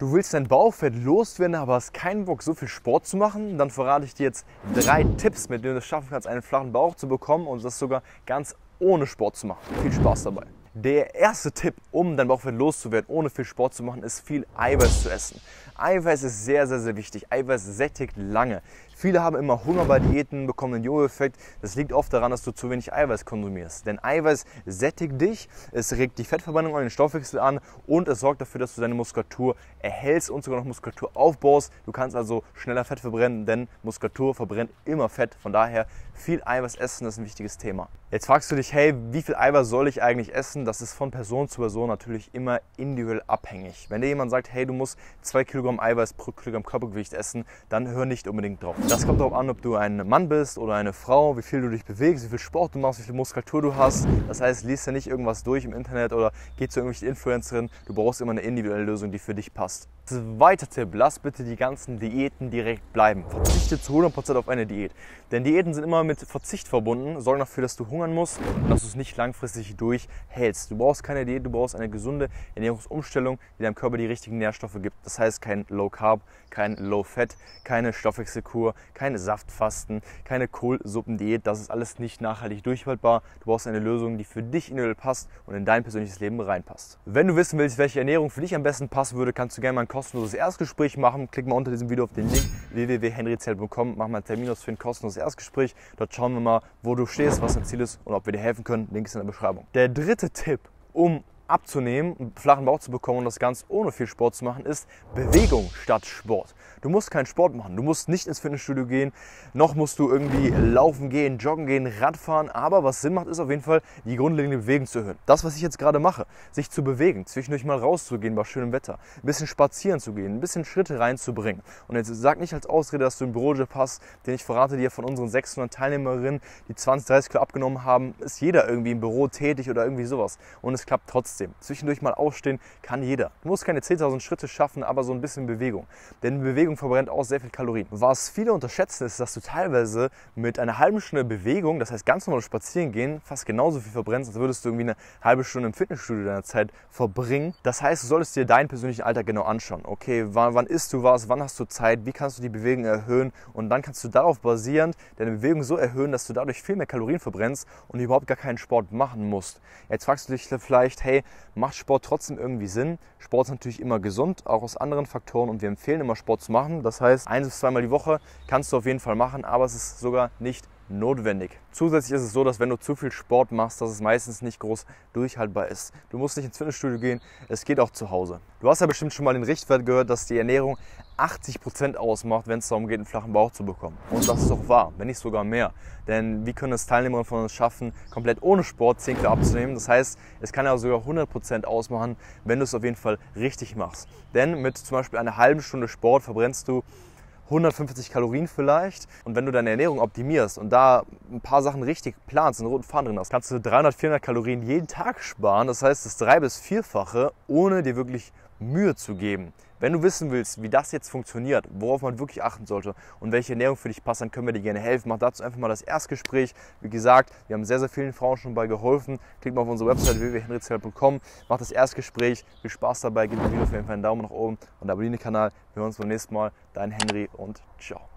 Du willst dein Bauchfett loswerden, aber hast keinen Bock, so viel Sport zu machen? Dann verrate ich dir jetzt drei Tipps, mit denen du es schaffen kannst, einen flachen Bauch zu bekommen und das sogar ganz ohne Sport zu machen. Viel Spaß dabei. Der erste Tipp, um dein Bauchfett loszuwerden, ohne viel Sport zu machen, ist viel Eiweiß zu essen. Eiweiß ist sehr, sehr, sehr wichtig. Eiweiß sättigt lange. Viele haben immer Hunger bei Diäten, bekommen einen Jojo-Effekt. Das liegt oft daran, dass du zu wenig Eiweiß konsumierst. Denn Eiweiß sättigt dich, es regt die Fettverbrennung und den Stoffwechsel an und es sorgt dafür, dass du deine Muskulatur erhältst und sogar noch Muskulatur aufbaust. Du kannst also schneller Fett verbrennen, denn Muskulatur verbrennt immer Fett. Von daher viel Eiweiß essen ist ein wichtiges Thema. Jetzt fragst du dich, hey, wie viel Eiweiß soll ich eigentlich essen? Das ist von Person zu Person natürlich immer individuell abhängig. Wenn dir jemand sagt, hey, du musst 2 Kilogramm Eiweiß pro Kilogramm Körpergewicht essen, dann hör nicht unbedingt drauf. Das kommt darauf an, ob du ein Mann bist oder eine Frau, wie viel du dich bewegst, wie viel Sport du machst, wie viel Muskulatur du hast. Das heißt, liest ja nicht irgendwas durch im Internet oder geh zu irgendwelchen Influencerinnen. Du brauchst immer eine individuelle Lösung, die für dich passt. Zweiter Tipp, lass bitte die ganzen Diäten direkt bleiben. Verzichte zu 100% auf eine Diät. Denn Diäten sind immer mit Verzicht verbunden, sorgen dafür, dass du hungern musst und dass du es nicht langfristig durchhältst. Du brauchst keine Diät, du brauchst eine gesunde Ernährungsumstellung, die deinem Körper die richtigen Nährstoffe gibt. Das heißt kein Low Carb, kein Low Fat, keine Stoffwechselkur, keine Saftfasten, keine Kohlsuppendiät. Das ist alles nicht nachhaltig durchhaltbar. Du brauchst eine Lösung, die für dich individuell passt und in dein persönliches Leben reinpasst. Wenn du wissen willst, welche Ernährung für dich am besten passen würde, kannst du gerne mal einen kostenloses Erstgespräch machen. Klick mal unter diesem Video auf den Link www.henryzell.com, mach mal einen Termin aus für ein kostenloses Erstgespräch. Dort schauen wir mal, wo du stehst, was dein Ziel ist und ob wir dir helfen können. Link ist in der Beschreibung. Der dritte Tipp, um abzunehmen, einen flachen Bauch zu bekommen und das ganz ohne viel Sport zu machen, ist Bewegung statt Sport. Du musst keinen Sport machen, du musst nicht ins Fitnessstudio gehen, noch musst du irgendwie laufen gehen, joggen gehen, Radfahren, aber was Sinn macht, ist auf jeden Fall die grundlegende Bewegung zu erhöhen. Das, was ich jetzt gerade mache, sich zu bewegen, zwischendurch mal rauszugehen bei schönem Wetter, ein bisschen spazieren zu gehen, ein bisschen Schritte reinzubringen. Und jetzt sag nicht als Ausrede, dass du einen Bürojob hast, den ich verrate dir von unseren 600 Teilnehmerinnen, die 20, 30 Kilo abgenommen haben, ist jeder irgendwie im Büro tätig oder irgendwie sowas. Und es klappt trotzdem. Zwischendurch mal aufstehen kann jeder. Du musst keine 10.000 Schritte schaffen, aber so ein bisschen Bewegung. Denn Bewegung verbrennt auch sehr viel Kalorien. Was viele unterschätzen, ist, dass du teilweise mit einer halben Stunde Bewegung, das heißt ganz normal spazieren gehen, fast genauso viel verbrennst, als würdest du irgendwie eine halbe Stunde im Fitnessstudio deiner Zeit verbringen. Das heißt, du solltest dir deinen persönlichen Alltag genau anschauen. Okay, wann, wann isst du was, wann hast du Zeit, wie kannst du die Bewegung erhöhen und dann kannst du darauf basierend deine Bewegung so erhöhen, dass du dadurch viel mehr Kalorien verbrennst und überhaupt gar keinen Sport machen musst. Jetzt fragst du dich vielleicht, hey, macht Sport trotzdem irgendwie Sinn? Sport ist natürlich immer gesund, auch aus anderen Faktoren und wir empfehlen immer Sport zu machen. Das heißt, ein bis zweimal die Woche kannst du auf jeden Fall machen, aber es ist sogar nicht notwendig. Zusätzlich ist es so, dass wenn du zu viel Sport machst, dass es meistens nicht groß durchhaltbar ist. Du musst nicht ins Fitnessstudio gehen, es geht auch zu Hause. Du hast ja bestimmt schon mal den Richtwert gehört, dass die Ernährung 80% ausmacht, wenn es darum geht, einen flachen Bauch zu bekommen. Und das ist auch wahr, wenn nicht sogar mehr. Denn wie können es Teilnehmer von uns schaffen, komplett ohne Sport 10 Kilo abzunehmen? Das heißt, es kann ja sogar 100% ausmachen, wenn du es auf jeden Fall richtig machst. Denn mit zum Beispiel einer halben Stunde Sport verbrennst du 150 Kalorien vielleicht. Und wenn du deine Ernährung optimierst und da ein paar Sachen richtig planst, einen roten Faden drin hast, kannst du 300, 400 Kalorien jeden Tag sparen. Das heißt, das drei- bis vierfache, ohne dir wirklich Mühe zu geben. Wenn du wissen willst, wie das jetzt funktioniert, worauf man wirklich achten sollte und welche Ernährung für dich passt, dann können wir dir gerne helfen. Mach dazu einfach mal das Erstgespräch. Wie gesagt, wir haben sehr, sehr vielen Frauen schon bei geholfen. Klick mal auf unsere Website www.henryzell.com, mach das Erstgespräch. Viel Spaß dabei, gib dem Video auf jeden Fall einen Daumen nach oben und abonniere den Kanal. Wir hören uns beim nächsten Mal. Dein Henry und ciao.